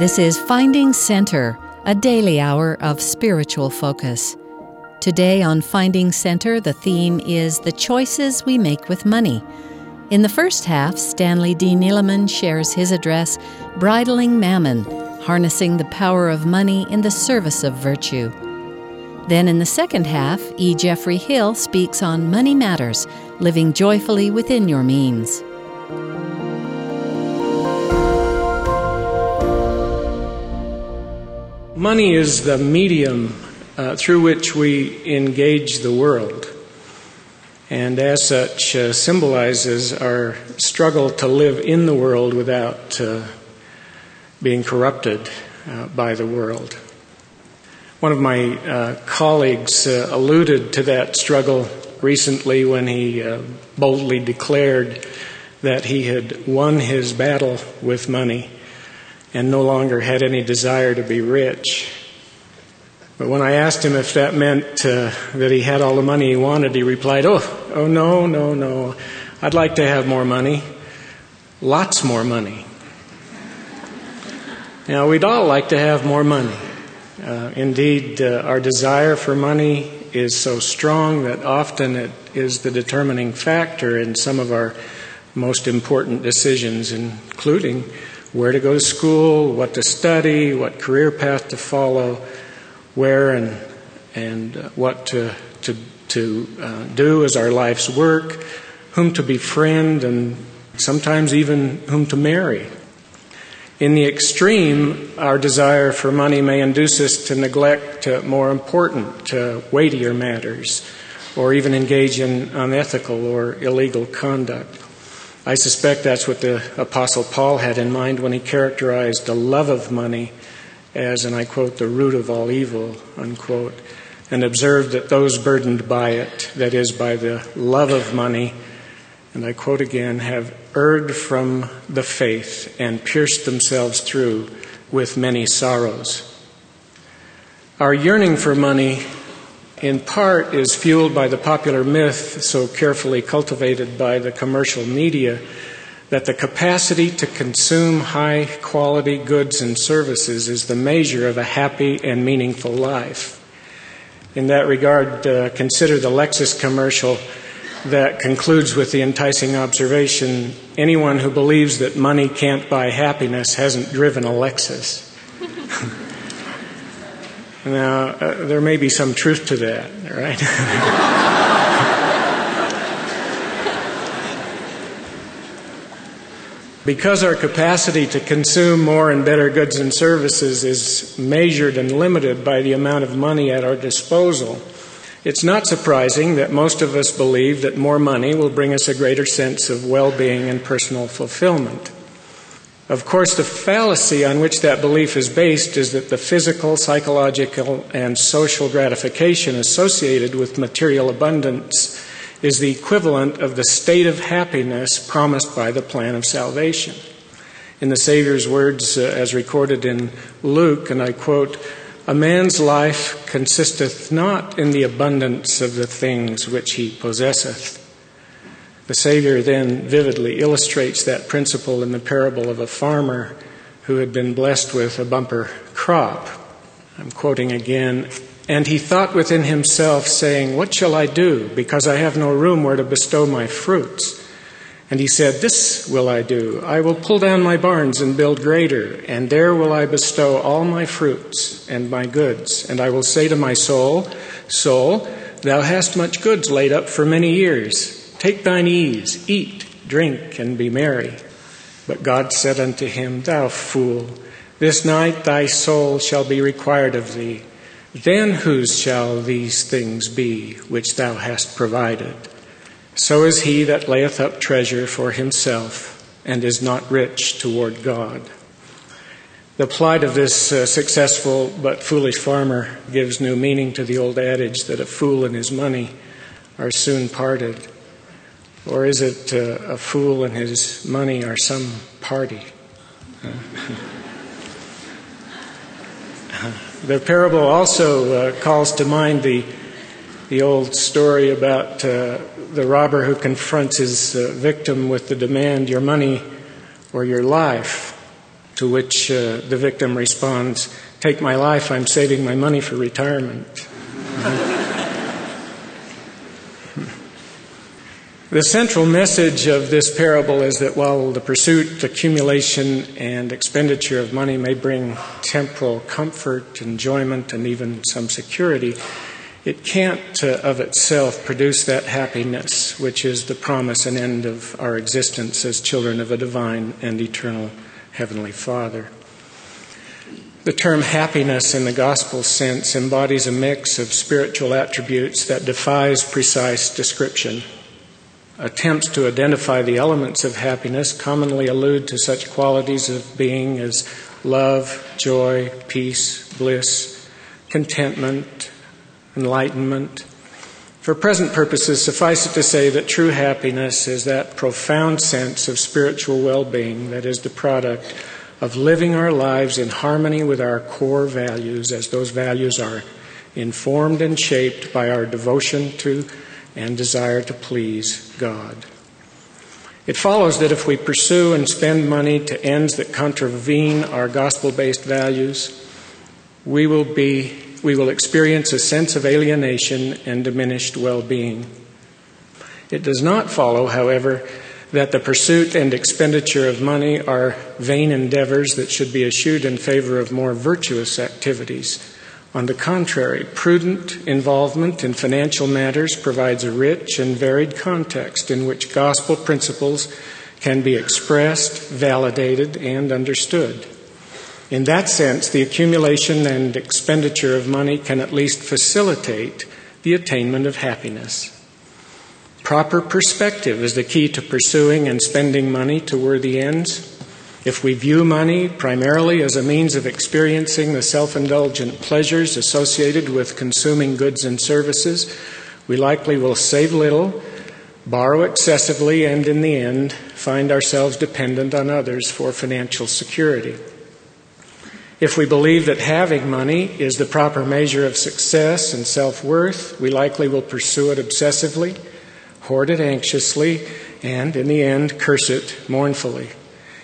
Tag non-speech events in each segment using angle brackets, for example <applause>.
This is Finding Center, a daily hour of spiritual focus. Today on Finding Center, the theme is the choices we make with money. In the first half, Stanley D. Neeleman shares his address, Bridling Mammon Harnessing the Power of Money in the Service of Virtue. Then in the second half, E. Jeffrey Hill speaks on Money Matters Living Joyfully Within Your Means. Money is the medium uh, through which we engage the world, and as such, uh, symbolizes our struggle to live in the world without uh, being corrupted uh, by the world. One of my uh, colleagues uh, alluded to that struggle recently when he boldly declared that he had won his battle with money and no longer had any desire to be rich. But when I asked him if that meant uh, that he had all the money he wanted, he replied, Oh, oh no, no, no. I'd like to have more money. Lots more money. Now, we'd all like to have more money. Uh, indeed, uh, our desire for money is so strong that often it is the determining factor in some of our most important decisions, including where to go to school, what to study, what career path to follow, where and, and uh, what to, to, to uh, do as our life's work, whom to befriend, and sometimes even whom to marry. In the extreme, our desire for money may induce us to neglect more important, weightier matters, or even engage in unethical or illegal conduct. I suspect that's what the Apostle Paul had in mind when he characterized the love of money as, and I quote, the root of all evil, unquote, and observed that those burdened by it, that is, by the love of money, and I quote again, have erred from the faith and pierced themselves through with many sorrows. Our yearning for money in part is fueled by the popular myth so carefully cultivated by the commercial media that the capacity to consume high quality goods and services is the measure of a happy and meaningful life. In that regard, uh, consider the Lexus commercial that concludes with the enticing observation anyone who believes that money can't buy happiness hasn't driven a Lexus. Now, uh, there may be some truth to that, right? <laughs> because our capacity to consume more and better goods and services is measured and limited by the amount of money at our disposal, it's not surprising that most of us believe that more money will bring us a greater sense of well being and personal fulfillment. Of course, the fallacy on which that belief is based is that the physical, psychological, and social gratification associated with material abundance is the equivalent of the state of happiness promised by the plan of salvation. In the Savior's words, uh, as recorded in Luke, and I quote, A man's life consisteth not in the abundance of the things which he possesseth the Savior then vividly illustrates that principle in the parable of a farmer who had been blessed with a bumper crop. I'm quoting again. And he thought within himself, saying, What shall I do? Because I have no room where to bestow my fruits. And he said, This will I do. I will pull down my barns and build greater, and there will I bestow all my fruits and my goods. And I will say to my soul, Soul, thou hast much goods laid up for many years. Take thine ease, eat, drink, and be merry. But God said unto him, Thou fool, this night thy soul shall be required of thee. Then whose shall these things be which thou hast provided? So is he that layeth up treasure for himself and is not rich toward God. The plight of this uh, successful but foolish farmer gives new meaning to the old adage that a fool and his money are soon parted. Or is it uh, a fool and his money or some party? <laughs> the parable also uh, calls to mind the, the old story about uh, the robber who confronts his uh, victim with the demand, your money or your life. to which uh, the victim responds, Take my life, I'm saving my money for retirement. <laughs> The central message of this parable is that while the pursuit, accumulation, and expenditure of money may bring temporal comfort, enjoyment, and even some security, it can't uh, of itself produce that happiness which is the promise and end of our existence as children of a divine and eternal Heavenly Father. The term happiness in the gospel sense embodies a mix of spiritual attributes that defies precise description attempts to identify the elements of happiness commonly allude to such qualities of being as love, joy, peace, bliss, contentment, enlightenment. For present purposes, suffice it to say that true happiness is that profound sense of spiritual well being that is the product of living our lives in harmony with our core values, as those values are informed and shaped by our devotion to and desire to please God. It follows that if we pursue and spend money to ends that contravene our gospel based values, we will, be, we will experience a sense of alienation and diminished well being. It does not follow, however, that the pursuit and expenditure of money are vain endeavors that should be eschewed in favor of more virtuous activities on the contrary, prudent involvement in financial matters provides a rich and varied context in which gospel principles can be expressed, validated, and understood. In that sense, the accumulation and expenditure of money can at least facilitate the attainment of happiness. Proper perspective is the key to pursuing and spending money to worthy ends. If we view money primarily as a means of experiencing the self indulgent pleasures associated with consuming goods and services, we likely will save little, borrow excessively, and in the end, find ourselves dependent on others for financial security. If we believe that having money is the proper measure of success and self worth, we likely will pursue it obsessively, hoard it anxiously, and in the end, curse it mournfully.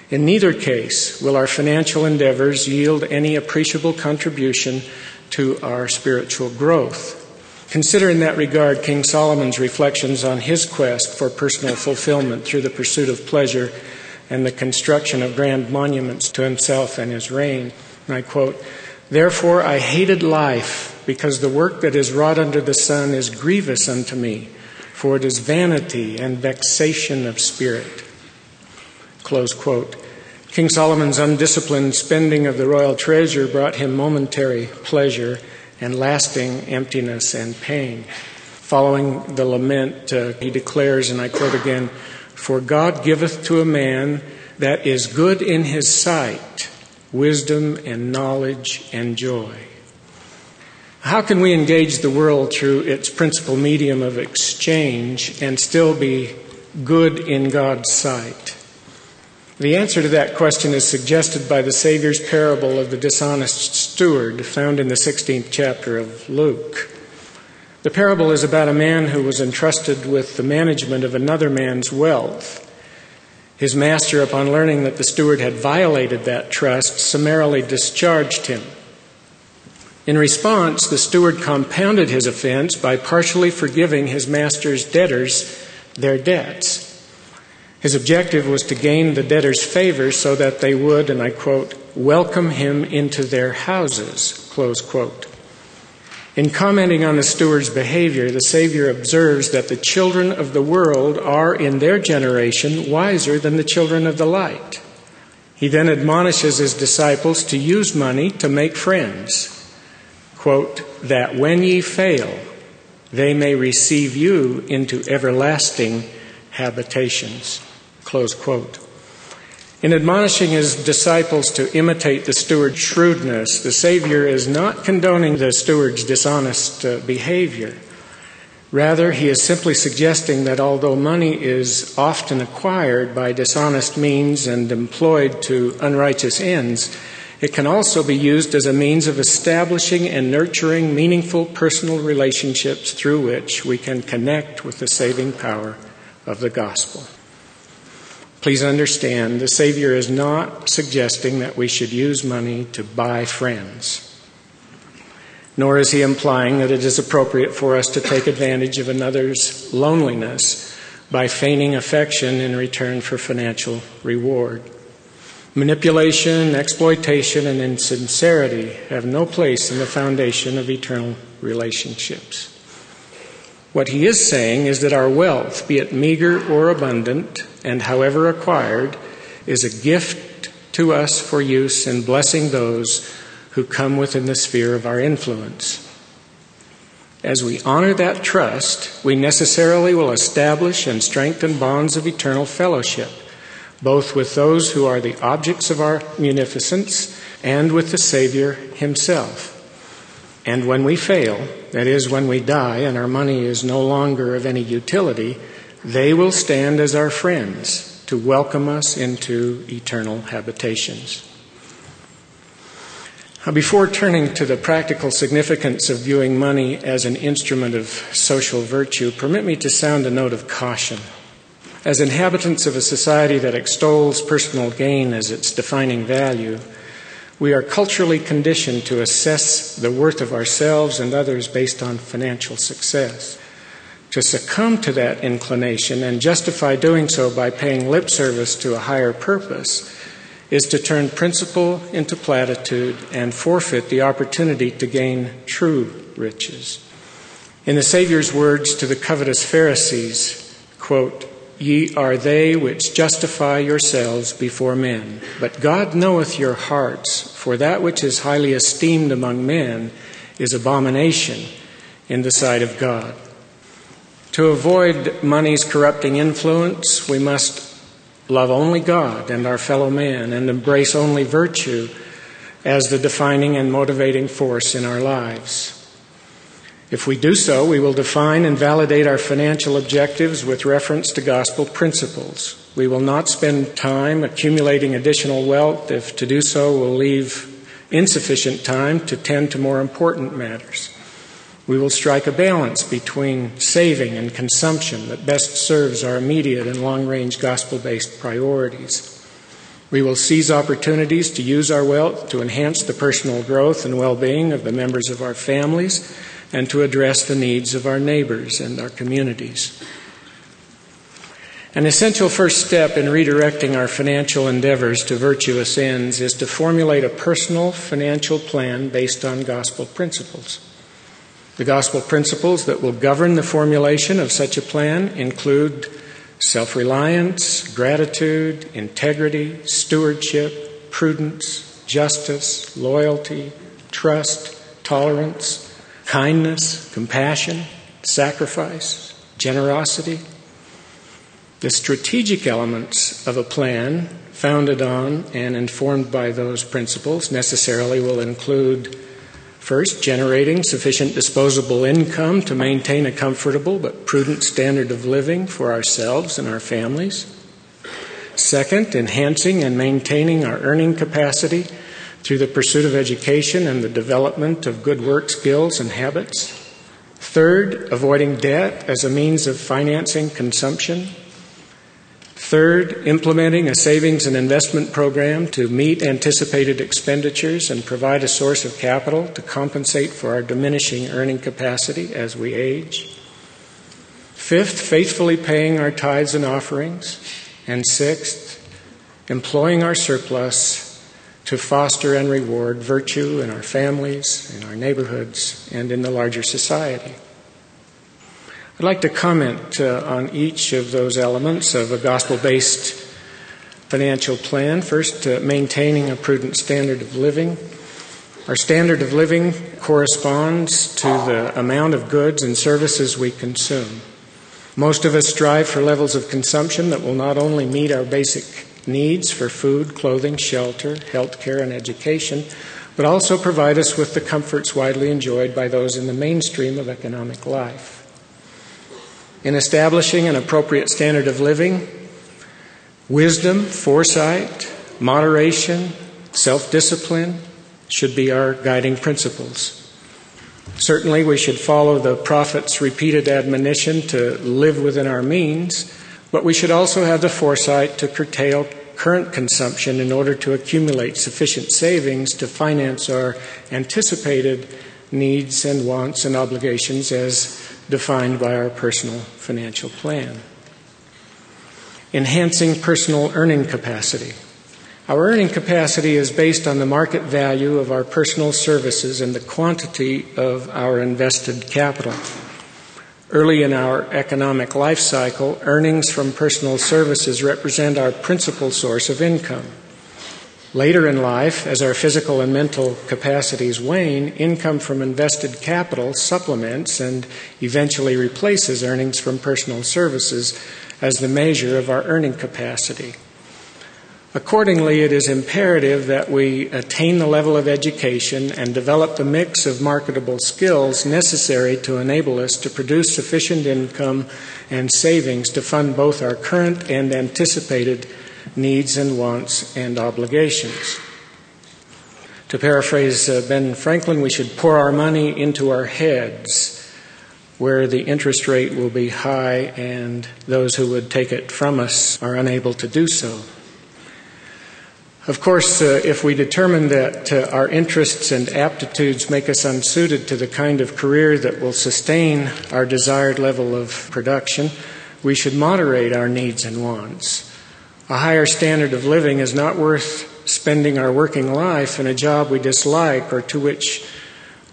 In neither case will our financial endeavors yield any appreciable contribution to our spiritual growth. Consider in that regard King Solomon's reflections on his quest for personal fulfillment through the pursuit of pleasure and the construction of grand monuments to himself and his reign. And I quote, Therefore I hated life, because the work that is wrought under the sun is grievous unto me, for it is vanity and vexation of spirit. Close quote. King Solomon's undisciplined spending of the royal treasure brought him momentary pleasure and lasting emptiness and pain. Following the lament, uh, he declares, and I quote again, For God giveth to a man that is good in his sight wisdom and knowledge and joy. How can we engage the world through its principal medium of exchange and still be good in God's sight? The answer to that question is suggested by the Savior's parable of the dishonest steward found in the 16th chapter of Luke. The parable is about a man who was entrusted with the management of another man's wealth. His master, upon learning that the steward had violated that trust, summarily discharged him. In response, the steward compounded his offense by partially forgiving his master's debtors their debts. His objective was to gain the debtors' favor so that they would, and I quote, welcome him into their houses, close quote. In commenting on the steward's behavior, the Savior observes that the children of the world are, in their generation, wiser than the children of the light. He then admonishes his disciples to use money to make friends. Quote, that when ye fail, they may receive you into everlasting habitations. Close quote. In admonishing his disciples to imitate the steward's shrewdness, the Savior is not condoning the steward's dishonest uh, behavior. Rather, he is simply suggesting that although money is often acquired by dishonest means and employed to unrighteous ends, it can also be used as a means of establishing and nurturing meaningful personal relationships through which we can connect with the saving power of the gospel. Please understand, the Savior is not suggesting that we should use money to buy friends. Nor is he implying that it is appropriate for us to take advantage of another's loneliness by feigning affection in return for financial reward. Manipulation, exploitation, and insincerity have no place in the foundation of eternal relationships. What he is saying is that our wealth, be it meager or abundant, and however acquired, is a gift to us for use in blessing those who come within the sphere of our influence. As we honor that trust, we necessarily will establish and strengthen bonds of eternal fellowship both with those who are the objects of our munificence and with the Savior Himself. And when we fail, that is, when we die and our money is no longer of any utility, they will stand as our friends to welcome us into eternal habitations. Now, before turning to the practical significance of viewing money as an instrument of social virtue, permit me to sound a note of caution. As inhabitants of a society that extols personal gain as its defining value, we are culturally conditioned to assess the worth of ourselves and others based on financial success. To succumb to that inclination and justify doing so by paying lip service to a higher purpose is to turn principle into platitude and forfeit the opportunity to gain true riches. In the Savior's words to the covetous Pharisees, quote, Ye are they which justify yourselves before men. But God knoweth your hearts, for that which is highly esteemed among men is abomination in the sight of God. To avoid money's corrupting influence, we must love only God and our fellow man and embrace only virtue as the defining and motivating force in our lives. If we do so, we will define and validate our financial objectives with reference to gospel principles. We will not spend time accumulating additional wealth if to do so will leave insufficient time to tend to more important matters. We will strike a balance between saving and consumption that best serves our immediate and long range gospel based priorities. We will seize opportunities to use our wealth to enhance the personal growth and well being of the members of our families and to address the needs of our neighbors and our communities. An essential first step in redirecting our financial endeavors to virtuous ends is to formulate a personal financial plan based on gospel principles. The gospel principles that will govern the formulation of such a plan include self reliance, gratitude, integrity, stewardship, prudence, justice, loyalty, trust, tolerance, kindness, compassion, sacrifice, generosity. The strategic elements of a plan founded on and informed by those principles necessarily will include first, generating sufficient disposable income to maintain a comfortable but prudent standard of living for ourselves and our families. Second, enhancing and maintaining our earning capacity through the pursuit of education and the development of good work skills and habits. Third, avoiding debt as a means of financing consumption. Third, implementing a savings and investment program to meet anticipated expenditures and provide a source of capital to compensate for our diminishing earning capacity as we age. Fifth, faithfully paying our tithes and offerings. And sixth, employing our surplus to foster and reward virtue in our families, in our neighborhoods, and in the larger society. I'd like to comment uh, on each of those elements of a gospel based financial plan. First, uh, maintaining a prudent standard of living. Our standard of living corresponds to the amount of goods and services we consume. Most of us strive for levels of consumption that will not only meet our basic needs for food, clothing, shelter, health care, and education, but also provide us with the comforts widely enjoyed by those in the mainstream of economic life. In establishing an appropriate standard of living, wisdom, foresight, moderation, self discipline should be our guiding principles. Certainly, we should follow the prophet's repeated admonition to live within our means But we should also have the foresight to curtail current consumption in order to accumulate sufficient savings to finance our anticipated needs and wants and obligations as defined by our personal financial plan. Enhancing personal earning capacity. Our earning capacity is based on the market value of our personal services and the quantity of our invested capital. Early in our economic life cycle, earnings from personal services represent our principal source of income. Later in life, as our physical and mental capacities wane, income from invested capital supplements and eventually replaces earnings from personal services as the measure of our earning capacity. Accordingly, it is imperative that we attain the level of education and develop the mix of marketable skills necessary to enable us to produce sufficient income and savings to fund both our current and anticipated needs and wants and obligations. To paraphrase uh, Ben Franklin, we should pour our money into our heads where the interest rate will be high and those who would take it from us are unable to do so. Of course, uh, if we determine that uh, our interests and aptitudes make us unsuited to the kind of career that will sustain our desired level of production, we should moderate our needs and wants. A higher standard of living is not worth spending our working life in a job we dislike or to which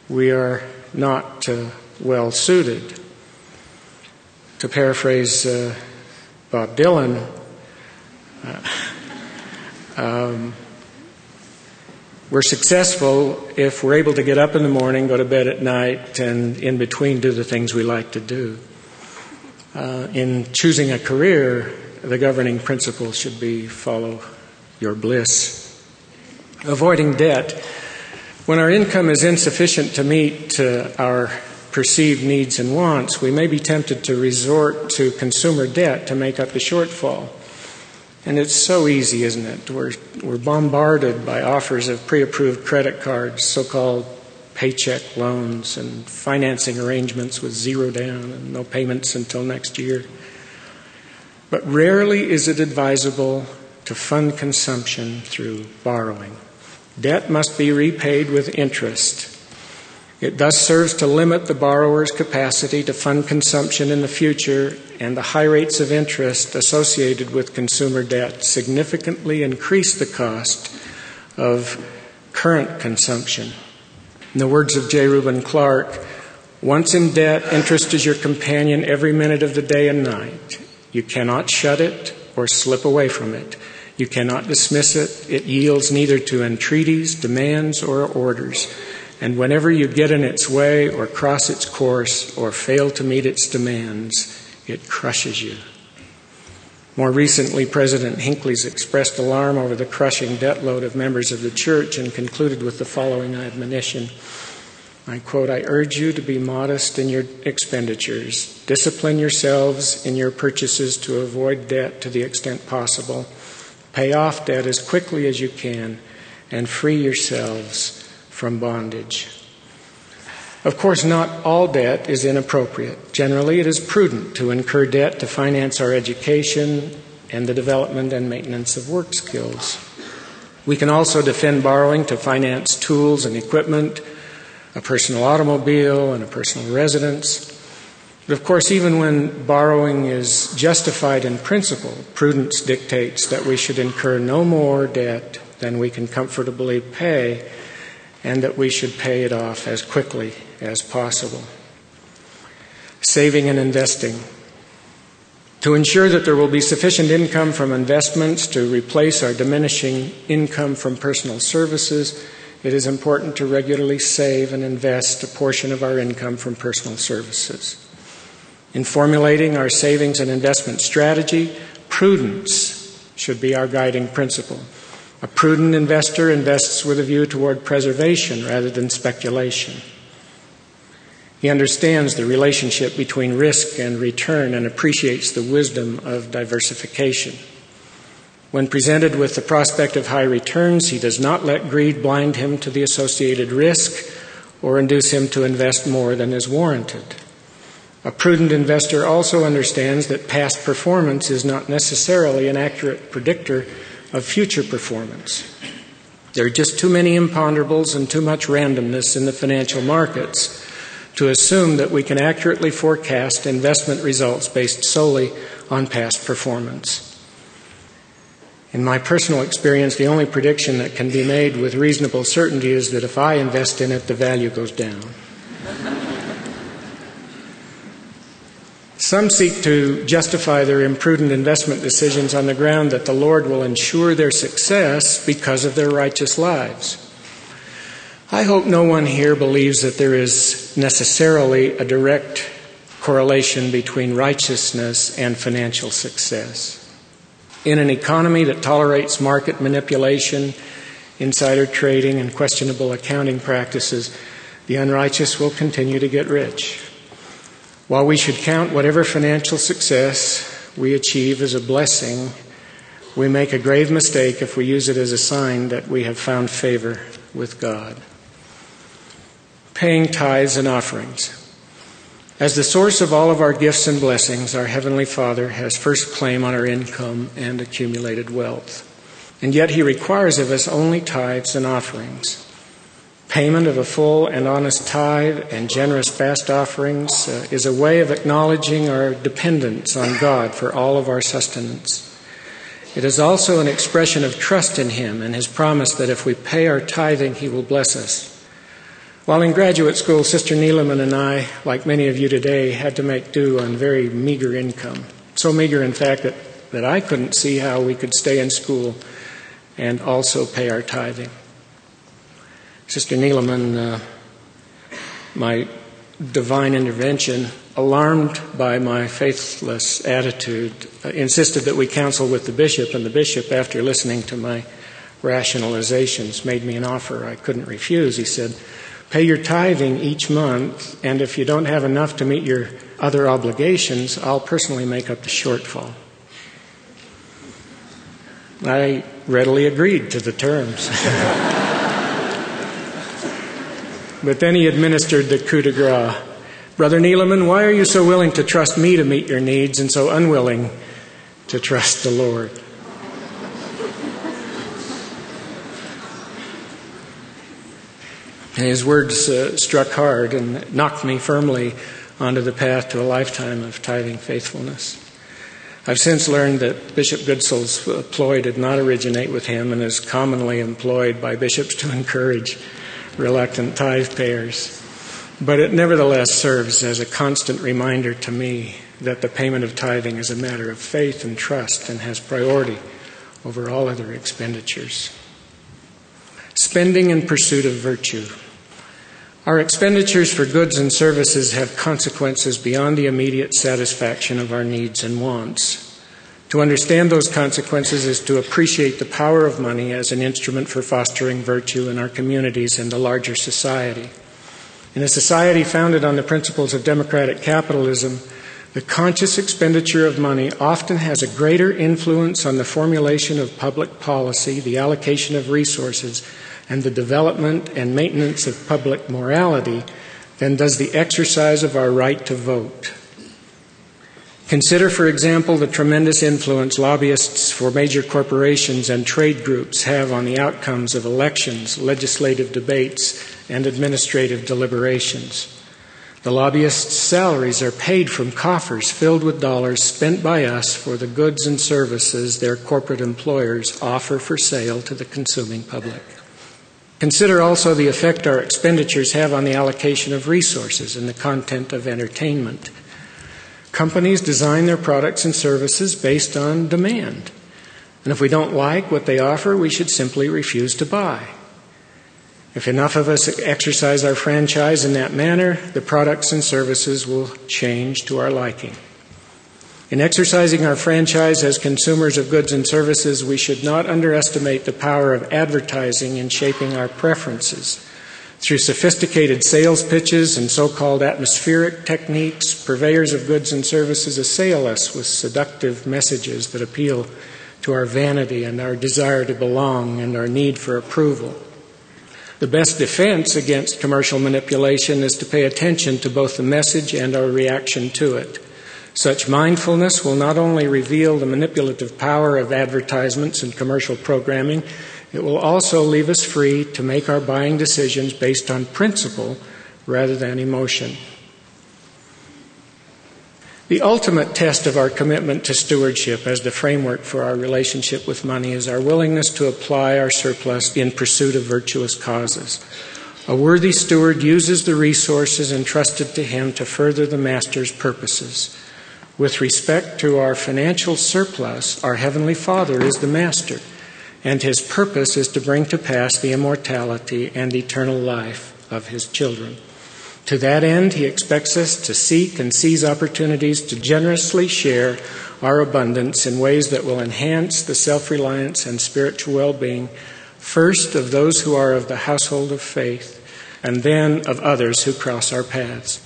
we are not uh, well suited. To paraphrase uh, Bob Dylan, uh, um, we're successful if we're able to get up in the morning, go to bed at night, and in between do the things we like to do. Uh, in choosing a career, the governing principle should be follow your bliss. Avoiding debt. When our income is insufficient to meet uh, our perceived needs and wants, we may be tempted to resort to consumer debt to make up the shortfall. And it's so easy, isn't it? We're, we're bombarded by offers of pre approved credit cards, so called paycheck loans, and financing arrangements with zero down and no payments until next year. But rarely is it advisable to fund consumption through borrowing. Debt must be repaid with interest. It thus serves to limit the borrower's capacity to fund consumption in the future, and the high rates of interest associated with consumer debt significantly increase the cost of current consumption. In the words of J. Reuben Clark, once in debt, interest is your companion every minute of the day and night. You cannot shut it or slip away from it. You cannot dismiss it. It yields neither to entreaties, demands, or orders. And whenever you get in its way or cross its course or fail to meet its demands, it crushes you. More recently, President Hinckley's expressed alarm over the crushing debt load of members of the church and concluded with the following admonition. I quote, I urge you to be modest in your expenditures. Discipline yourselves in your purchases to avoid debt to the extent possible. Pay off debt as quickly as you can and free yourselves from bondage. Of course, not all debt is inappropriate. Generally, it is prudent to incur debt to finance our education and the development and maintenance of work skills. We can also defend borrowing to finance tools and equipment, a personal automobile, and a personal residence. But of course, even when borrowing is justified in principle, prudence dictates that we should incur no more debt than we can comfortably pay and that we should pay it off as quickly as possible. Saving and investing. To ensure that there will be sufficient income from investments to replace our diminishing income from personal services, it is important to regularly save and invest a portion of our income from personal services. In formulating our savings and investment strategy, prudence should be our guiding principle. A prudent investor invests with a view toward preservation rather than speculation. He understands the relationship between risk and return and appreciates the wisdom of diversification. When presented with the prospect of high returns, he does not let greed blind him to the associated risk or induce him to invest more than is warranted. A prudent investor also understands that past performance is not necessarily an accurate predictor of future performance. There are just too many imponderables and too much randomness in the financial markets to assume that we can accurately forecast investment results based solely on past performance. In my personal experience, the only prediction that can be made with reasonable certainty is that if I invest in it, the value goes down. Some seek to justify their imprudent investment decisions on the ground that the Lord will ensure their success because of their righteous lives. I hope no one here believes that there is necessarily a direct correlation between righteousness and financial success. In an economy that tolerates market manipulation, insider trading, and questionable accounting practices, the unrighteous will continue to get rich. While we should count whatever financial success we achieve as a blessing, we make a grave mistake if we use it as a sign that we have found favor with God. Paying tithes and offerings. As the source of all of our gifts and blessings, our Heavenly Father has first claim on our income and accumulated wealth. And yet He requires of us only tithes and offerings. Payment of a full and honest tithe and generous fast offerings uh, is a way of acknowledging our dependence on God for all of our sustenance. It is also an expression of trust in Him and His promise that if we pay our tithing, He will bless us. While in graduate school, Sister Neeleman and I, like many of you today, had to make do on very meager income. So meager, in fact, that, that I couldn't see how we could stay in school and also pay our tithing. Sister Neeleman, uh, my divine intervention, alarmed by my faithless attitude, uh, insisted that we counsel with the bishop, and the bishop, after listening to my rationalizations, made me an offer I couldn't refuse. He said, Pay your tithing each month, and if you don't have enough to meet your other obligations, I'll personally make up the shortfall. I readily agreed to the terms. <laughs> but then he administered the coup de grace. Brother Neeleman, why are you so willing to trust me to meet your needs and so unwilling to trust the Lord? And his words uh, struck hard and knocked me firmly onto the path to a lifetime of tithing faithfulness. I've since learned that Bishop Goodsell's ploy did not originate with him and is commonly employed by bishops to <laughs> encourage reluctant tithe payers. But it nevertheless serves as a constant reminder to me that the payment of tithing is a matter of faith and trust and has priority over all other expenditures. Spending in pursuit of virtue. Our expenditures for goods and services have consequences beyond the immediate satisfaction of our needs and wants. To understand those consequences is to appreciate the power of money as an instrument for fostering virtue in our communities and the larger society. In a society founded on the principles of democratic capitalism, the conscious expenditure of money often has a greater influence on the formulation of public policy, the allocation of resources, and the development and maintenance of public morality than does the exercise of our right to vote. Consider, for example, the tremendous influence lobbyists for major corporations and trade groups have on the outcomes of elections, legislative debates, and administrative deliberations. The lobbyists' salaries are paid from coffers filled with dollars spent by us for the goods and services their corporate employers offer for sale to the consuming public. Consider also the effect our expenditures have on the allocation of resources and the content of entertainment. Companies design their products and services based on demand. And if we don't like what they offer, we should simply refuse to buy. If enough of us exercise our franchise in that manner, the products and services will change to our liking. In exercising our franchise as consumers of goods and services, we should not underestimate the power of advertising in shaping our preferences. Through sophisticated sales pitches and so called atmospheric techniques, purveyors of goods and services assail us with seductive messages that appeal to our vanity and our desire to belong and our need for approval. The best defense against commercial manipulation is to pay attention to both the message and our reaction to it. Such mindfulness will not only reveal the manipulative power of advertisements and commercial programming, it will also leave us free to make our buying decisions based on principle rather than emotion. The ultimate test of our commitment to stewardship as the framework for our relationship with money is our willingness to apply our surplus in pursuit of virtuous causes. A worthy steward uses the resources entrusted to him to further the master's purposes. With respect to our financial surplus, our Heavenly Father is the master, and his purpose is to bring to pass the immortality and eternal life of his children. To that end, he expects us to seek and seize opportunities to generously share our abundance in ways that will enhance the self reliance and spiritual well being, first of those who are of the household of faith, and then of others who cross our paths.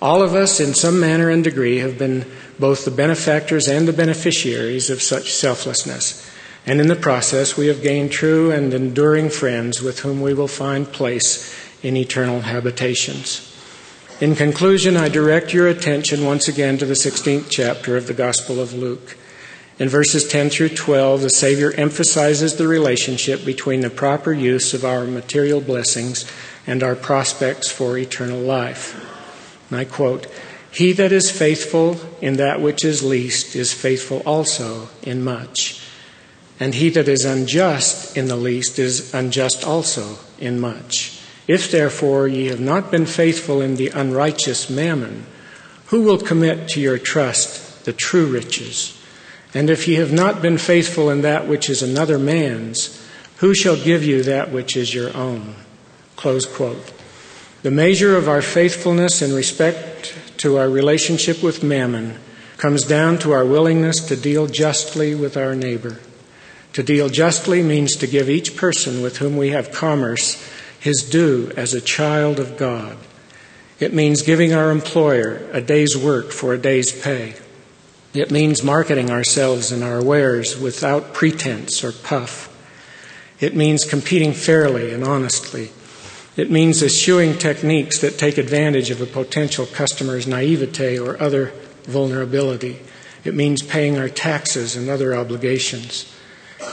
All of us, in some manner and degree, have been both the benefactors and the beneficiaries of such selflessness. And in the process, we have gained true and enduring friends with whom we will find place in eternal habitations. In conclusion, I direct your attention once again to the 16th chapter of the Gospel of Luke. In verses 10 through 12, the Savior emphasizes the relationship between the proper use of our material blessings and our prospects for eternal life. And I quote, He that is faithful in that which is least is faithful also in much. And he that is unjust in the least is unjust also in much. If therefore ye have not been faithful in the unrighteous mammon, who will commit to your trust the true riches? And if ye have not been faithful in that which is another man's, who shall give you that which is your own? Close quote. The measure of our faithfulness in respect to our relationship with mammon comes down to our willingness to deal justly with our neighbor. To deal justly means to give each person with whom we have commerce his due as a child of God. It means giving our employer a day's work for a day's pay. It means marketing ourselves and our wares without pretense or puff. It means competing fairly and honestly. It means eschewing techniques that take advantage of a potential customer's naivete or other vulnerability. It means paying our taxes and other obligations.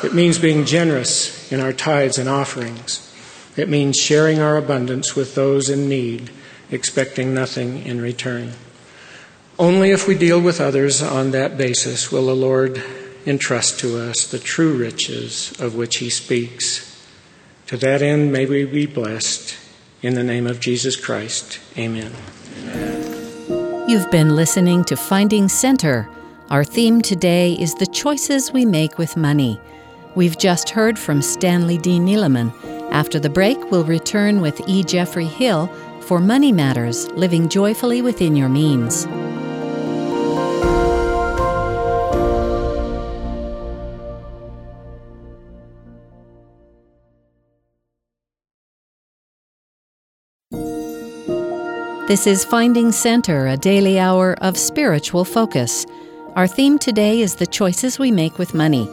It means being generous in our tithes and offerings. It means sharing our abundance with those in need, expecting nothing in return. Only if we deal with others on that basis will the Lord entrust to us the true riches of which He speaks. To that end, may we be blessed. In the name of Jesus Christ, amen. You've been listening to Finding Center. Our theme today is the choices we make with money. We've just heard from Stanley D. Neeleman after the break, we'll return with E. Jeffrey Hill for Money Matters Living Joyfully Within Your Means. This is Finding Center, a daily hour of spiritual focus. Our theme today is the choices we make with money.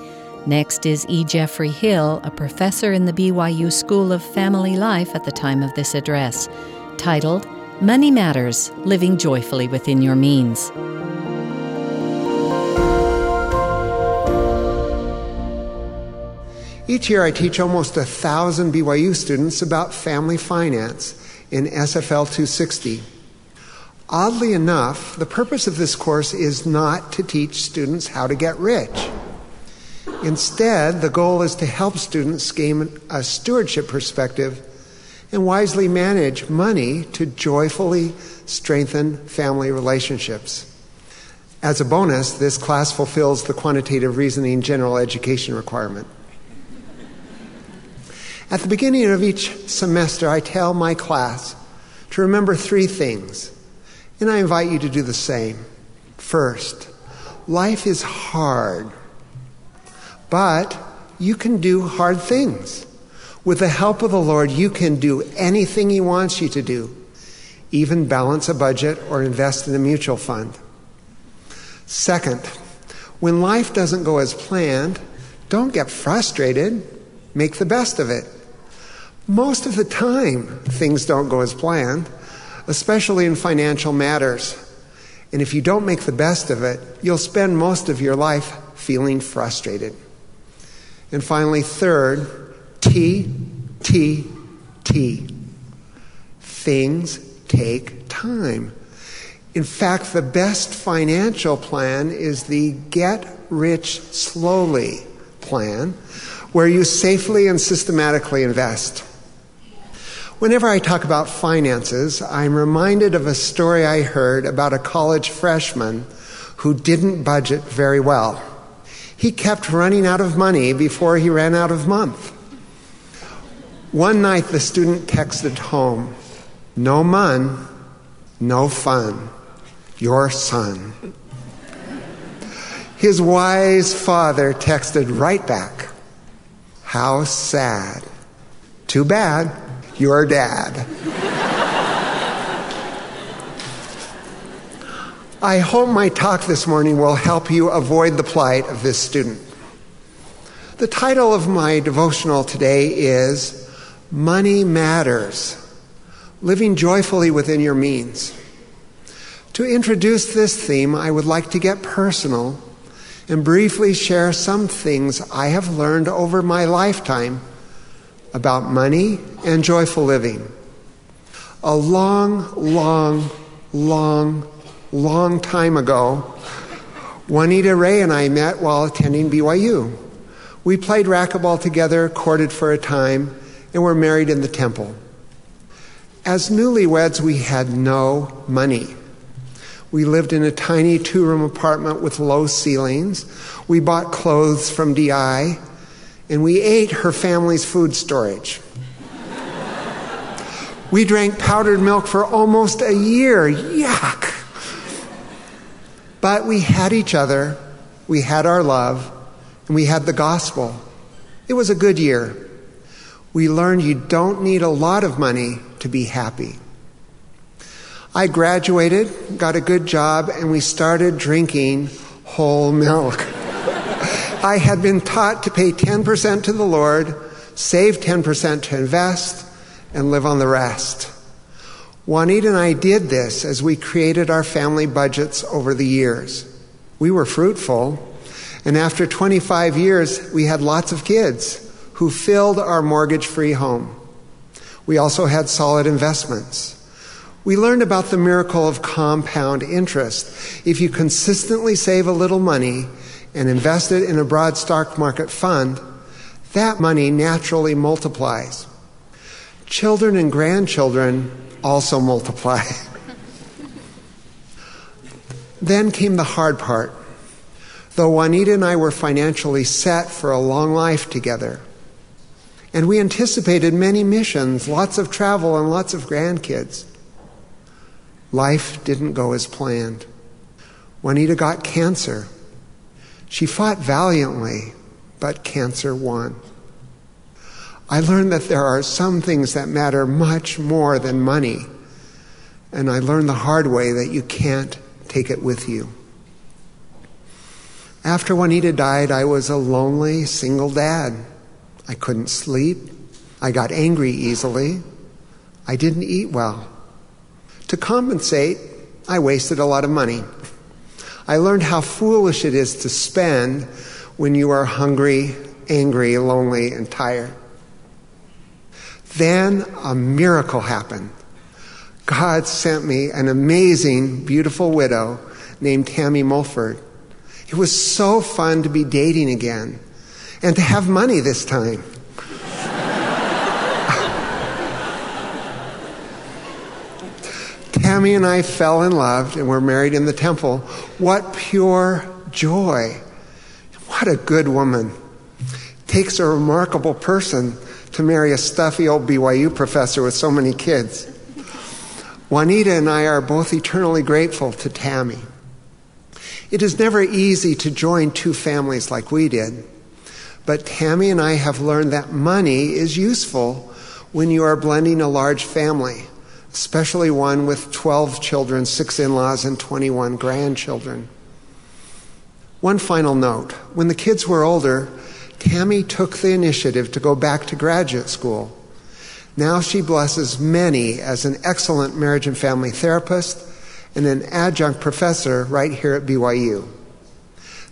Next is E. Jeffrey Hill, a professor in the BYU School of Family Life at the time of this address, titled Money Matters Living Joyfully Within Your Means. Each year, I teach almost a thousand BYU students about family finance in SFL 260. Oddly enough, the purpose of this course is not to teach students how to get rich. Instead, the goal is to help students gain a stewardship perspective and wisely manage money to joyfully strengthen family relationships. As a bonus, this class fulfills the quantitative reasoning general education requirement. At the beginning of each semester, I tell my class to remember three things, and I invite you to do the same. First, life is hard. But you can do hard things. With the help of the Lord, you can do anything He wants you to do, even balance a budget or invest in a mutual fund. Second, when life doesn't go as planned, don't get frustrated. Make the best of it. Most of the time, things don't go as planned, especially in financial matters. And if you don't make the best of it, you'll spend most of your life feeling frustrated. And finally, third, T, T, T. Things take time. In fact, the best financial plan is the get rich slowly plan, where you safely and systematically invest. Whenever I talk about finances, I'm reminded of a story I heard about a college freshman who didn't budget very well. He kept running out of money before he ran out of month. One night, the student texted home, No mun, no fun, your son. His wise father texted right back, How sad. Too bad, your dad. I hope my talk this morning will help you avoid the plight of this student. The title of my devotional today is Money Matters Living Joyfully Within Your Means. To introduce this theme, I would like to get personal and briefly share some things I have learned over my lifetime about money and joyful living. A long, long, long, long time ago, Juanita Ray and I met while attending BYU. We played racquetball together, courted for a time, and were married in the temple. As newlyweds, we had no money. We lived in a tiny two room apartment with low ceilings. We bought clothes from DI, and we ate her family's food storage. we drank powdered milk for almost a year. Yuck! But we had each other, we had our love, and we had the gospel. It was a good year. We learned you don't need a lot of money to be happy. I graduated, got a good job, and we started drinking whole milk. <laughs> I had been taught to pay 10% to the Lord, save 10% to invest, and live on the rest. Juanita and I did this as we created our family budgets over the years. We were fruitful, and after 25 years, we had lots of kids who filled our mortgage free home. We also had solid investments. We learned about the miracle of compound interest. If you consistently save a little money and invest it in a broad stock market fund, that money naturally multiplies. Children and grandchildren also multiply. then came the hard part. Though Juanita and I were financially set for a long life together, and we anticipated many missions, lots of travel, and lots of grandkids, life didn't go as planned. Juanita got cancer. She fought valiantly, but cancer won. I learned that there are some things that matter much more than money. And I learned the hard way that you can't take it with you. After Juanita died, I was a lonely single dad. I couldn't sleep. I got angry easily. I didn't eat well. To compensate, I wasted a lot of money. I learned how foolish it is to spend when you are hungry, angry, lonely, and tired. Then a miracle happened. God sent me an amazing, beautiful widow named Tammy Mulford. It was so fun to be dating again and to have money this time. <laughs> Tammy and I fell in love and were married in the temple. What pure joy. What a good woman. Takes a remarkable person to marry a stuffy old BYU professor with so many kids. Juanita and I are both eternally grateful to Tammy. It is never easy to join two families like we did, but Tammy and I have learned that money is useful when you are blending a large family, especially one with 12 children, six in laws, and 21 grandchildren. One final note when the kids were older, Tammy took the initiative to go back to graduate school. Now she blesses many as an excellent marriage and family therapist and an adjunct professor right here at BYU.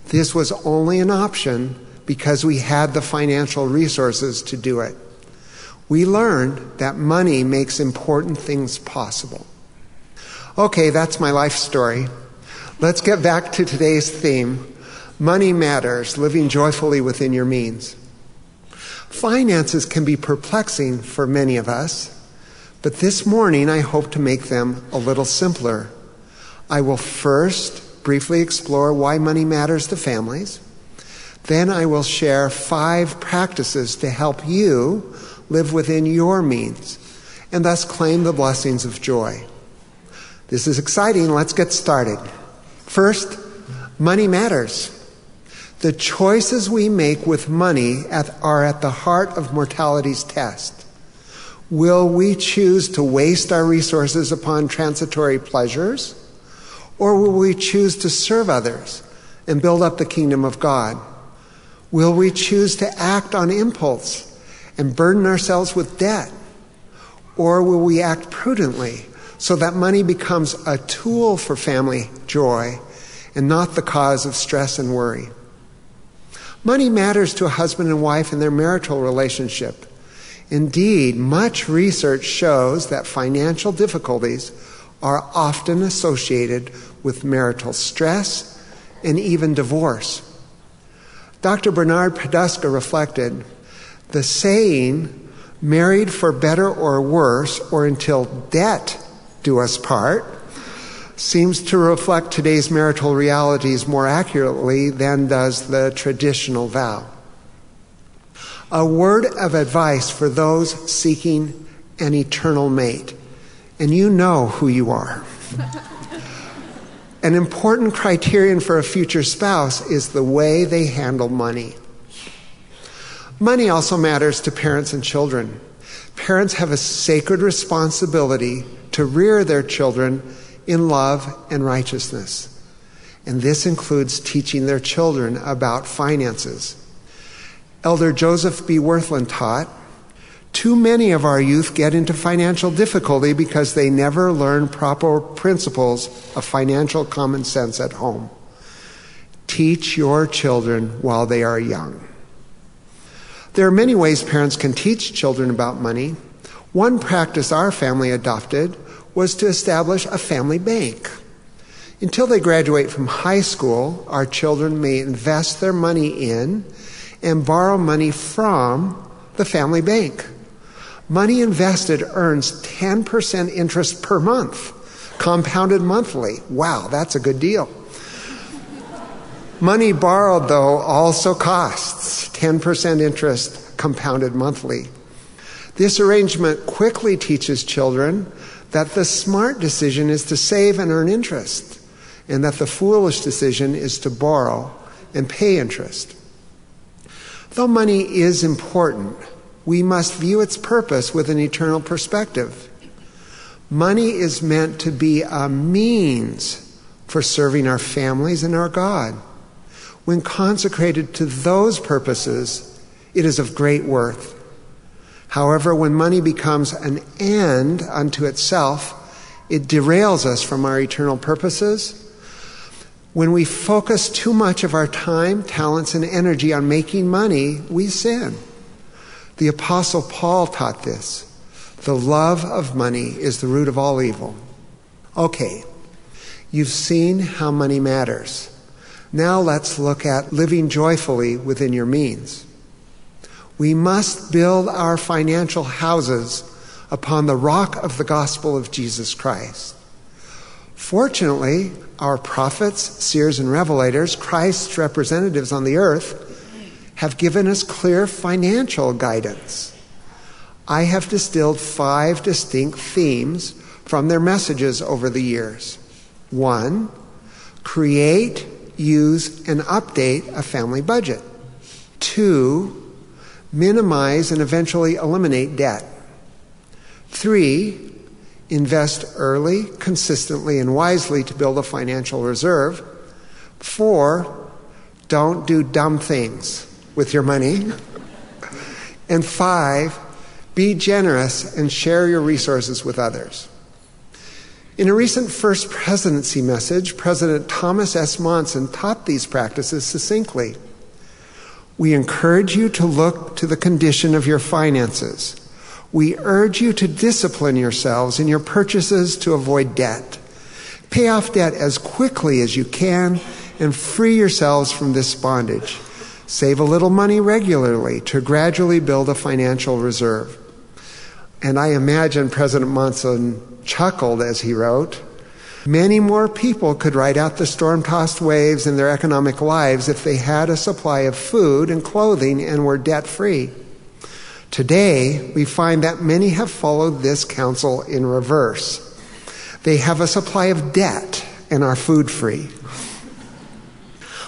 This was only an option because we had the financial resources to do it. We learned that money makes important things possible. Okay, that's my life story. Let's get back to today's theme Money Matters, living joyfully within your means. Finances can be perplexing for many of us, but this morning I hope to make them a little simpler. I will first briefly explore why money matters to families. Then I will share five practices to help you live within your means and thus claim the blessings of joy. This is exciting. Let's get started. First, money matters. The choices we make with money at, are at the heart of mortality's test. Will we choose to waste our resources upon transitory pleasures? Or will we choose to serve others and build up the kingdom of God? Will we choose to act on impulse and burden ourselves with debt? Or will we act prudently so that money becomes a tool for family joy and not the cause of stress and worry? Money matters to a husband and wife in their marital relationship. Indeed, much research shows that financial difficulties are often associated with marital stress and even divorce. Dr. Bernard Poduska reflected the saying, married for better or worse, or until debt do us part, seems to reflect today's marital realities more accurately than does the traditional vow. A word of advice for those seeking an eternal mate, and you know who you are. an important criterion for a future spouse is the way they handle money. Money also matters to parents and children. Parents have a sacred responsibility to rear their children in love and righteousness. And this includes teaching their children about finances. Elder Joseph B. Wirthlin taught Too many of our youth get into financial difficulty because they never learn proper principles of financial common sense at home. Teach your children while they are young. There are many ways parents can teach children about money. One practice our family adopted was to establish a family bank. Until they graduate from high school, our children may invest their money in and borrow money from the family bank. Money invested earns 10% interest per month, compounded monthly. Wow, that's a good deal. Money borrowed, though, also costs 10% interest compounded monthly. This arrangement quickly teaches children that the smart decision is to save and earn interest, and that the foolish decision is to borrow and pay interest. Though money is important, we must view its purpose with an eternal perspective. Money is meant to be a means for serving our families and our God. When consecrated to those purposes, it is of great worth. However, when money becomes an end unto itself, it derails us from our eternal purposes. When we focus too much of our time, talents, and energy on making money, we sin. The Apostle Paul taught this. The love of money is the root of all evil. Okay, you've seen how money matters. Now let's look at living joyfully within your means. We must build our financial houses upon the rock of the gospel of Jesus Christ. Fortunately, our prophets, seers, and revelators, Christ's representatives on the earth, have given us clear financial guidance. I have distilled five distinct themes from their messages over the years. One, create, use, and update a family budget. Two, minimize and eventually eliminate debt. Three, invest early, consistently, and wisely to build a financial reserve. Four, don't do dumb things with your money. <laughs> and five, Be generous and share your resources with others. In a recent First Presidency message, President Thomas S. Monson taught these practices succinctly. We encourage you to look to the condition of your finances. We urge you to discipline yourselves in your purchases to avoid debt. Pay off debt as quickly as you can and free yourselves from this bondage. Save a little money regularly to gradually build a financial reserve. And I imagine President Monson chuckled as he wrote, Many more people could ride out the storm tossed waves in their economic lives if they had a supply of food and clothing and were debt free. Today, we find that many have followed this counsel in reverse. They have a supply of debt and are food free.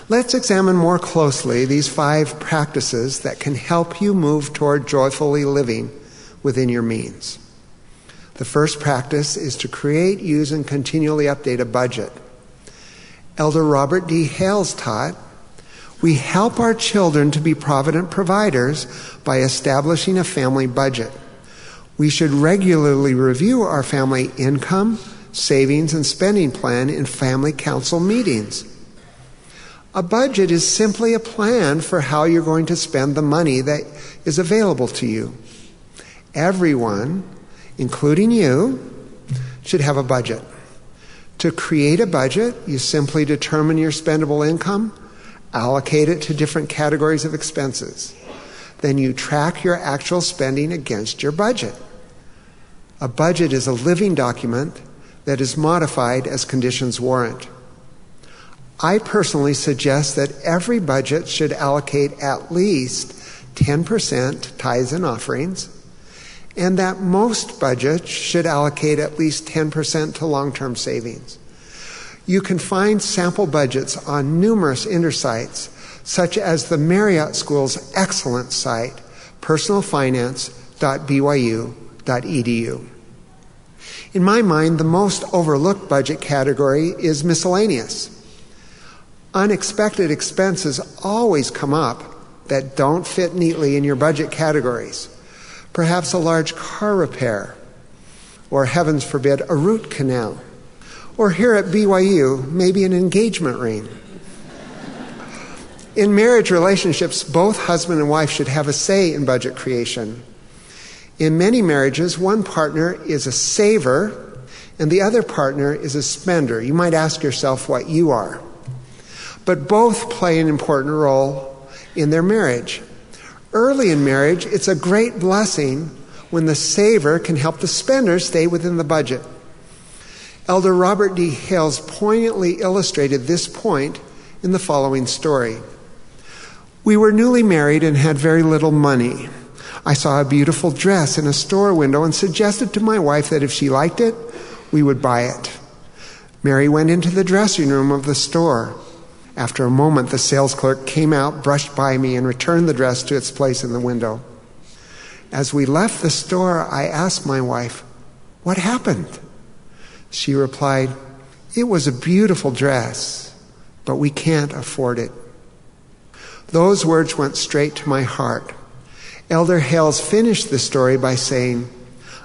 Let's examine more closely these five practices that can help you move toward joyfully living within your means. The first practice is to create, use, and continually update a budget. Elder Robert D. Hales taught we help our children to be provident providers by establishing a family budget. We should regularly review our family income, savings, and spending plan in family council meetings. A budget is simply a plan for how you're going to spend the money that is available to you. Everyone, including you, should have a budget. To create a budget, you simply determine your spendable income, allocate it to different categories of expenses. Then you track your actual spending against your budget. A budget is a living document that is modified as conditions warrant. I personally suggest that every budget should allocate at least 10% tithes and offerings and that most budgets should allocate at least 10% to long term savings. You can find sample budgets on numerous intersites, such as the Marriott School's excellent site, personalfinance.byu.edu. In my mind, the most overlooked budget category is miscellaneous. Unexpected expenses always come up that don't fit neatly in your budget categories perhaps a large car repair, or heavens forbid, a root canal, or here at BYU, maybe an engagement ring. In marriage relationships, both husband and wife should have a say in budget creation. In many marriages, one partner is a saver and the other partner is a spender. You might ask yourself what you are. But both play an important role in their marriage. Early in marriage, it's a great blessing when the saver can help the spender stay within the budget. Elder Robert D. Hales poignantly illustrated this point in the following story. We were newly married and had very little money. I saw a beautiful dress in a store window and suggested to my wife that if she liked it, we would buy it. Mary went into the dressing room of the store. After a moment, the sales clerk came out, brushed by me, and returned the dress to its place in the window. As we left the store, I asked my wife, What happened? She replied, It was a beautiful dress, but we can't afford it. Those words went straight to my heart. Elder Hales finished the story by saying,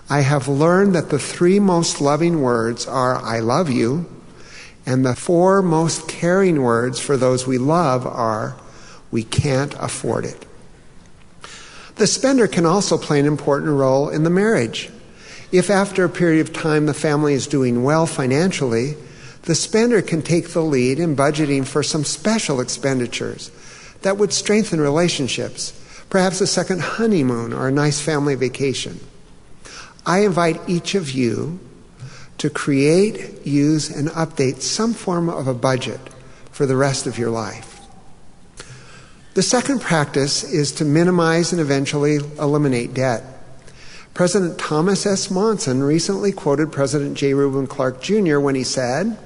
I have learned that the three most loving words are, I love you, and the four most caring words for those we love are, we can't afford it. The spender can also play an important role in the marriage. If after a period of time the family is doing well financially, the spender can take the lead in budgeting for some special expenditures that would strengthen relationships, perhaps a second honeymoon or a nice family vacation. I invite each of you to create, use, and update some form of a budget for the rest of your life. The second practice is to minimize and eventually eliminate debt. President Thomas S. Monson recently quoted President J. Reuben Clark Jr. when he said,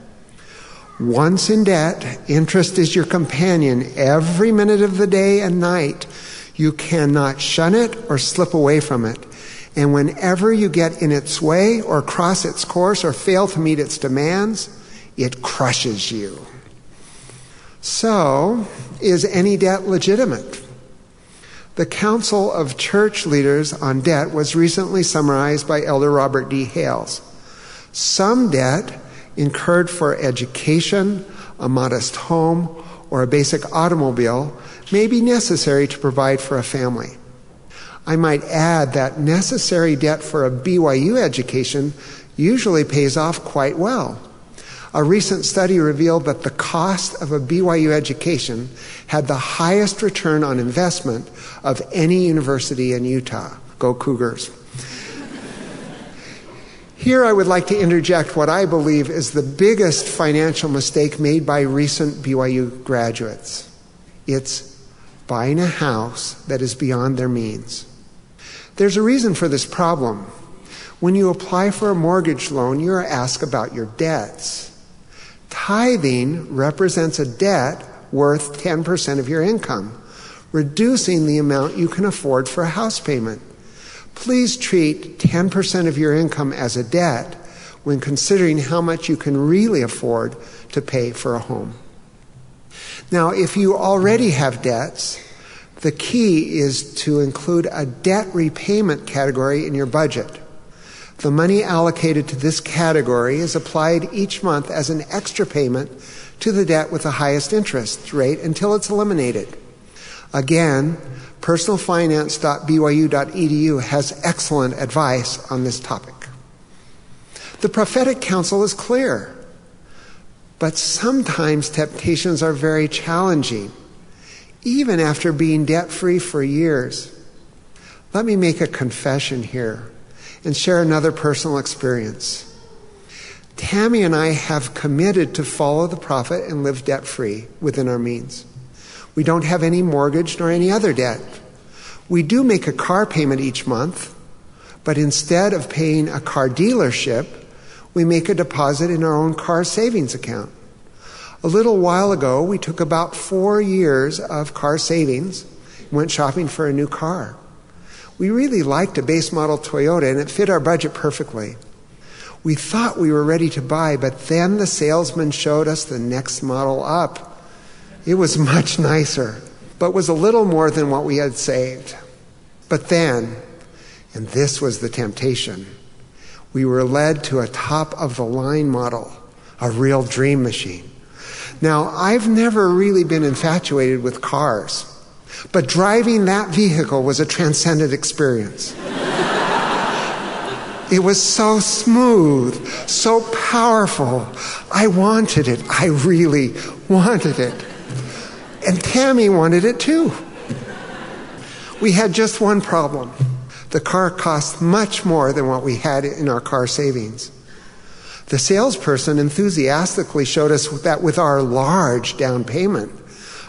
Once in debt, interest is your companion every minute of the day and night. You cannot shun it or slip away from it. And whenever you get in its way or cross its course or fail to meet its demands, it crushes you. So, is any debt legitimate? The Counsel of Church Leaders on Debt was recently summarized by Elder Robert D. Hales. Some debt incurred for education, a modest home, or a basic automobile may be necessary to provide for a family. I might add that necessary debt for a BYU education usually pays off quite well. A recent study revealed that the cost of a BYU education had the highest return on investment of any university in Utah. Go Cougars. Here, I would like to interject what I believe is the biggest financial mistake made by recent BYU graduates. It's buying a house that is beyond their means. There's a reason for this problem. When you apply for a mortgage loan, you're asked about your debts. Tithing represents a debt worth 10% of your income, reducing the amount you can afford for a house payment. Please treat 10% of your income as a debt when considering how much you can really afford to pay for a home. Now, if you already have debts, the key is to include a debt repayment category in your budget. The money allocated to this category is applied each month as an extra payment to the debt with the highest interest rate until it's eliminated. Again, personalfinance.byu.edu has excellent advice on this topic. The prophetic counsel is clear, but sometimes temptations are very challenging, even after being debt free for years. Let me make a confession here and share another personal experience. Tammy and I have committed to follow the prophet and live debt free within our means. We don't have any mortgage nor any other debt. We do make a car payment each month, but instead of paying a car dealership, we make a deposit in our own car savings account. A little while ago, we took about four years of car savings, went shopping for a new car. We really liked a base model Toyota and it fit our budget perfectly. We thought we were ready to buy, but then the salesman showed us the next model up. It was <laughs> much nicer, but was a little more than what we had saved. But then, and this was the temptation, we were led to a top of the line model, a real dream machine. Now, I've never really been infatuated with cars. But driving that vehicle was a transcendent experience. It was so smooth, so powerful. I wanted it. I really wanted it. And Tammy wanted it too. We had just one problem. The car cost much more than what we had in our car savings. The salesperson enthusiastically showed us that with our large down payment,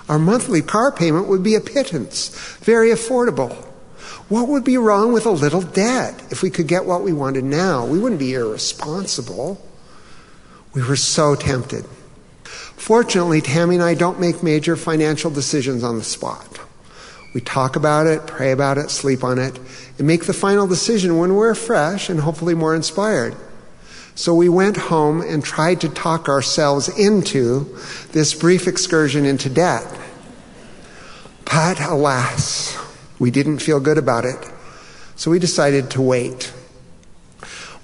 our monthly car payment would be a pittance, very affordable. What would be wrong with a little debt if we could get what we wanted now? We wouldn't be irresponsible. We were so tempted. Fortunately, Tammy and I don't make major financial decisions on the spot. We talk about it, pray about it, sleep on it, and make the final decision when we're fresh and hopefully more inspired. So we went home and tried to talk ourselves into this brief excursion into debt. But alas, we didn't feel good about it. So we decided to wait.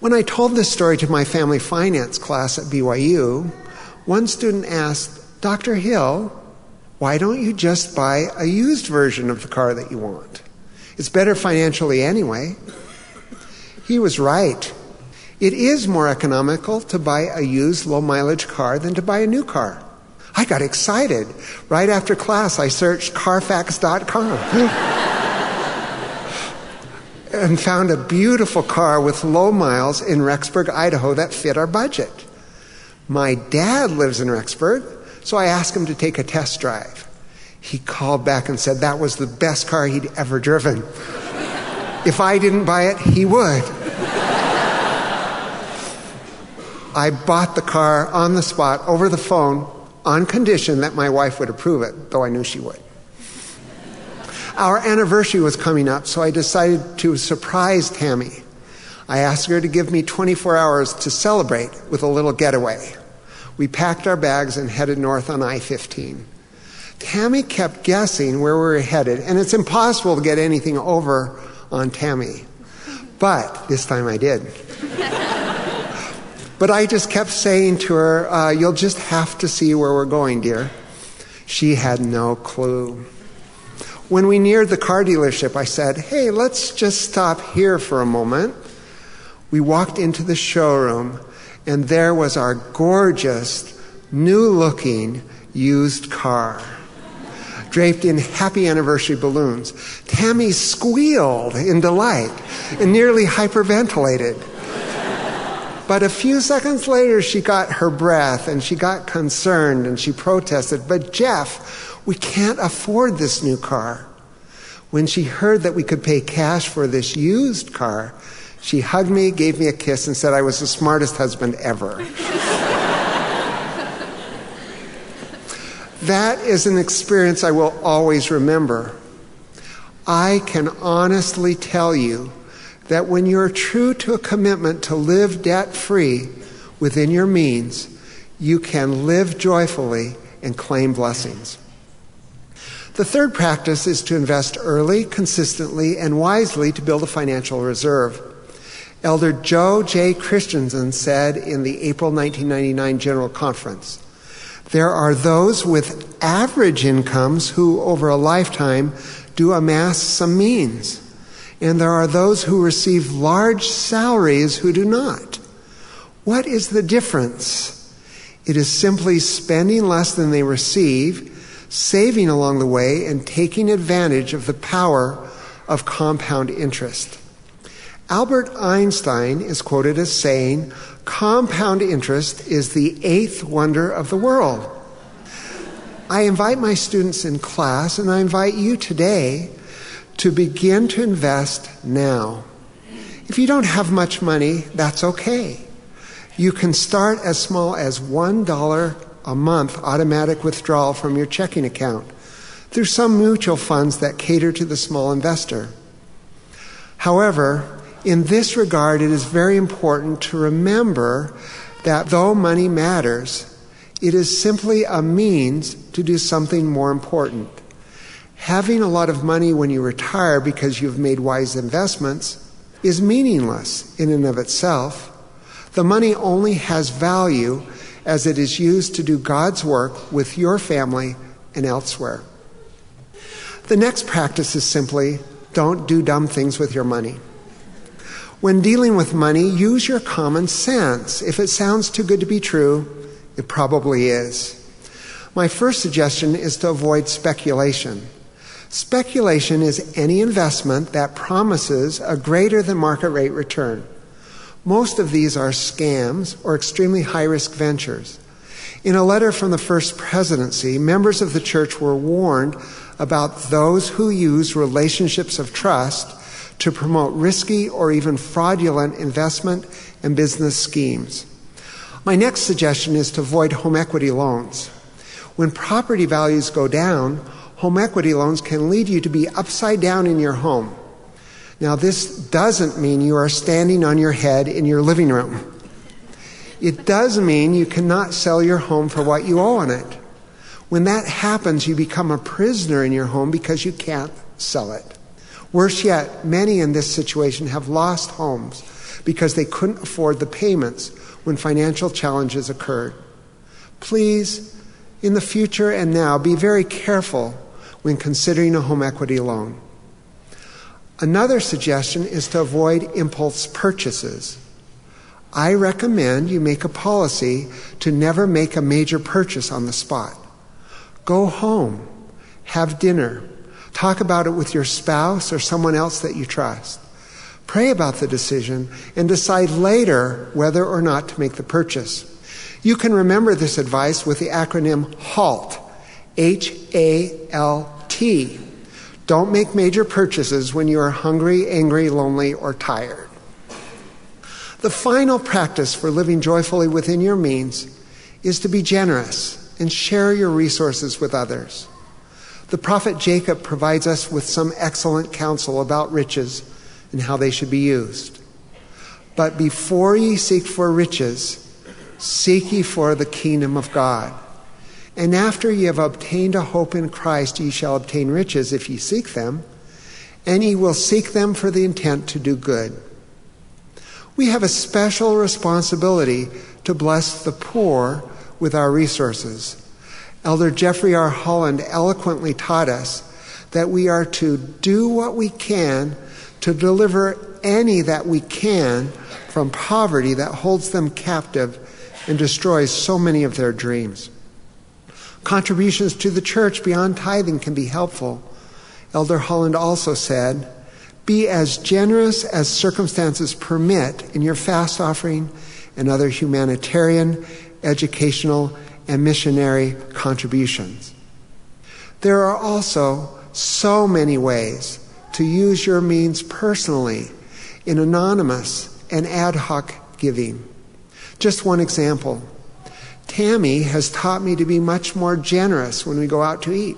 When I told this story to my family finance class at BYU, one student asked, Dr. Hill, why don't you just buy a used version of the car that you want? It's better financially anyway. He was right. It is more economical to buy a used low mileage car than to buy a new car. I got excited. Right after class, I searched Carfax.com <laughs> and found a beautiful car with low miles in Rexburg, Idaho that fit our budget. My dad lives in Rexburg, so I asked him to take a test drive. He called back and said that was the best car he'd ever driven. if I didn't buy it, he would. I bought the car on the spot over the phone on condition that my wife would approve it, though I knew she would. Our anniversary was coming up, so I decided to surprise Tammy. I asked her to give me 24 hours to celebrate with a little getaway. We packed our bags and headed north on I 15. Tammy kept guessing where we were headed, and it's impossible to get anything over on Tammy. But this time I did. But I just kept saying to her, uh, You'll just have to see where we're going, dear. She had no clue. When we neared the car dealership, I said, Hey, let's just stop here for a moment. We walked into the showroom, and there was our gorgeous, new looking used car draped in happy anniversary balloons. Tammy squealed in delight and nearly hyperventilated. But a few seconds later, she got her breath and she got concerned and she protested, But Jeff, we can't afford this new car. When she heard that we could pay cash for this used car, she hugged me, gave me a kiss, and said I was the smartest husband ever. <laughs> That is an experience I will always remember. I can honestly tell you that when you're true to a commitment to live debt free within your means, you can live joyfully and claim blessings. The third practice is to invest early, consistently, and wisely to build a financial reserve. Elder Joe J. Christensen said in the April 1999 General Conference there are those with average incomes who, over a lifetime, do amass some means. And there are those who receive large salaries who do not. What is the difference? It is simply spending less than they receive, saving along the way, and taking advantage of the power of compound interest. Albert Einstein is quoted as saying, Compound interest is the eighth wonder of the world. I invite my students in class, and I invite you today to begin to invest now. If you don't have much money, that's okay. You can start as small as $1 a month automatic withdrawal from your checking account through some mutual funds that cater to the small investor. However, in this regard, it is very important to remember that though money matters, it is simply a means to do something more important. Having a lot of money when you retire because you've made wise investments is meaningless in and of itself. The money only has value as it is used to do God's work with your family and elsewhere. The next practice is simply don't do dumb things with your money. When dealing with money, use your common sense. If it sounds too good to be true, it probably is. My first suggestion is to avoid speculation. Speculation is any investment that promises a greater than market rate return. Most of these are scams or extremely high risk ventures. In a letter from the First Presidency, members of the church were warned about those who use relationships of trust to promote risky or even fraudulent investment and business schemes. My next suggestion is to avoid home equity loans. When property values go down, home equity loans can lead you to be upside down in your home. Now, this doesn't mean you are standing on your head in your living room. It does mean you cannot sell your home for what you owe on it. When that happens, you become a prisoner in your home because you can't sell it. Worse yet, many in this situation have lost homes because they couldn't afford the payments when financial challenges occurred. Please, in the future and now, be very careful when considering a home equity loan. Another suggestion is to avoid impulse purchases. I recommend you make a policy to never make a major purchase on the spot. Go home, have dinner, Talk about it with your spouse or someone else that you trust. Pray about the decision and decide later whether or not to make the purchase. You can remember this advice with the acronym HALT. H A L T. Don't make major purchases when you are hungry, angry, lonely, or tired. The final practice for living joyfully within your means is to be generous and share your resources with others. The prophet Jacob provides us with some excellent counsel about riches and how they should be used. But before ye seek for riches, seek ye for the kingdom of God. And after ye have obtained a hope in Christ, ye shall obtain riches if ye seek them, and ye will seek them for the intent to do good. We have a special responsibility to bless the poor with our resources. Elder Jeffrey R. Holland eloquently taught us that we are to do what we can to deliver any that we can from poverty that holds them captive and destroys so many of their dreams. Contributions to the church beyond tithing can be helpful. Elder Holland also said, Be as generous as circumstances permit in your fast offering and other humanitarian, educational, and missionary contributions. There are also so many ways to use your means personally in anonymous and ad hoc giving. Just one example. Tammy has taught me to be much more generous when we go out to eat.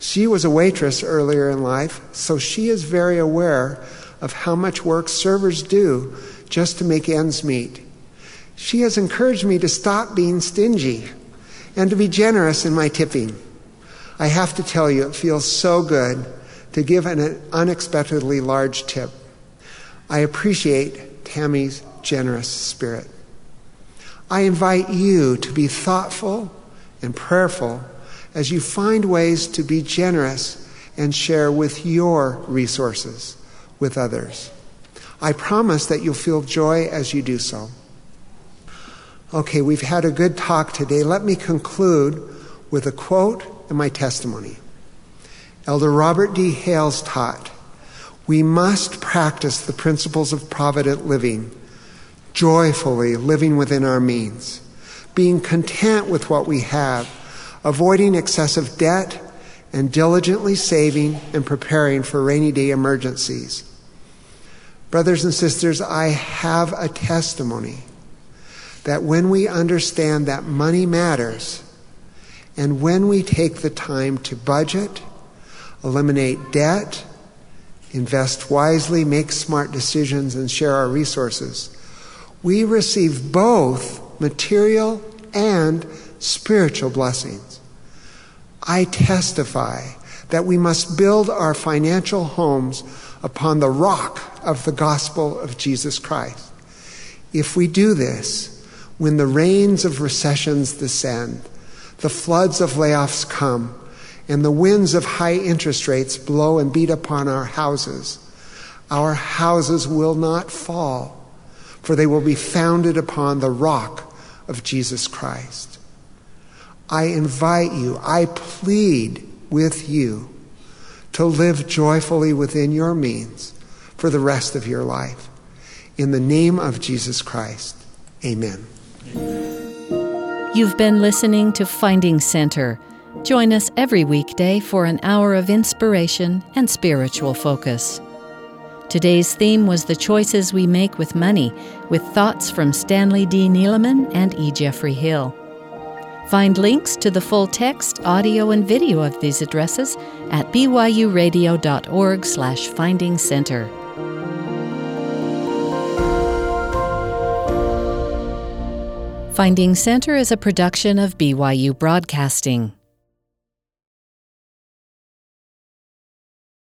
She was a waitress earlier in life, so she is very aware of how much work servers do just to make ends meet. She has encouraged me to stop being stingy and to be generous in my tipping. I have to tell you, it feels so good to give an unexpectedly large tip. I appreciate Tammy's generous spirit. I invite you to be thoughtful and prayerful as you find ways to be generous and share with your resources with others. I promise that you'll feel joy as you do so. Okay, we've had a good talk today. Let me conclude with a quote and my testimony. Elder Robert D. Hales taught, We must practice the principles of provident living joyfully living within our means, being content with what we have, avoiding excessive debt, and diligently saving and preparing for rainy day emergencies. Brothers and sisters, I have a testimony that when we understand that money matters, and when we take the time to budget, eliminate debt, invest wisely, make smart decisions, and share our resources, we receive both material and spiritual blessings. I testify that we must build our financial homes upon the rock of the gospel of Jesus Christ. If we do this, when the rains of recessions descend, the floods of layoffs come, and the winds of high interest rates blow and beat upon our houses, our houses will not fall for they will be founded upon the rock of Jesus Christ. I invite you, I plead with you to live joyfully within your means for the rest of your life. In the name of Jesus Christ, amen. You've been listening to Finding Center. Join us every weekday for an hour of inspiration and spiritual focus. Today's theme was the choices we make with money, with thoughts from Stanley D. Neeleman and E. Jeffrey Hill. Find links to the full text, audio, and video of these addresses at byuradio.org slash finding center. Finding Center is a production of BYU Broadcasting.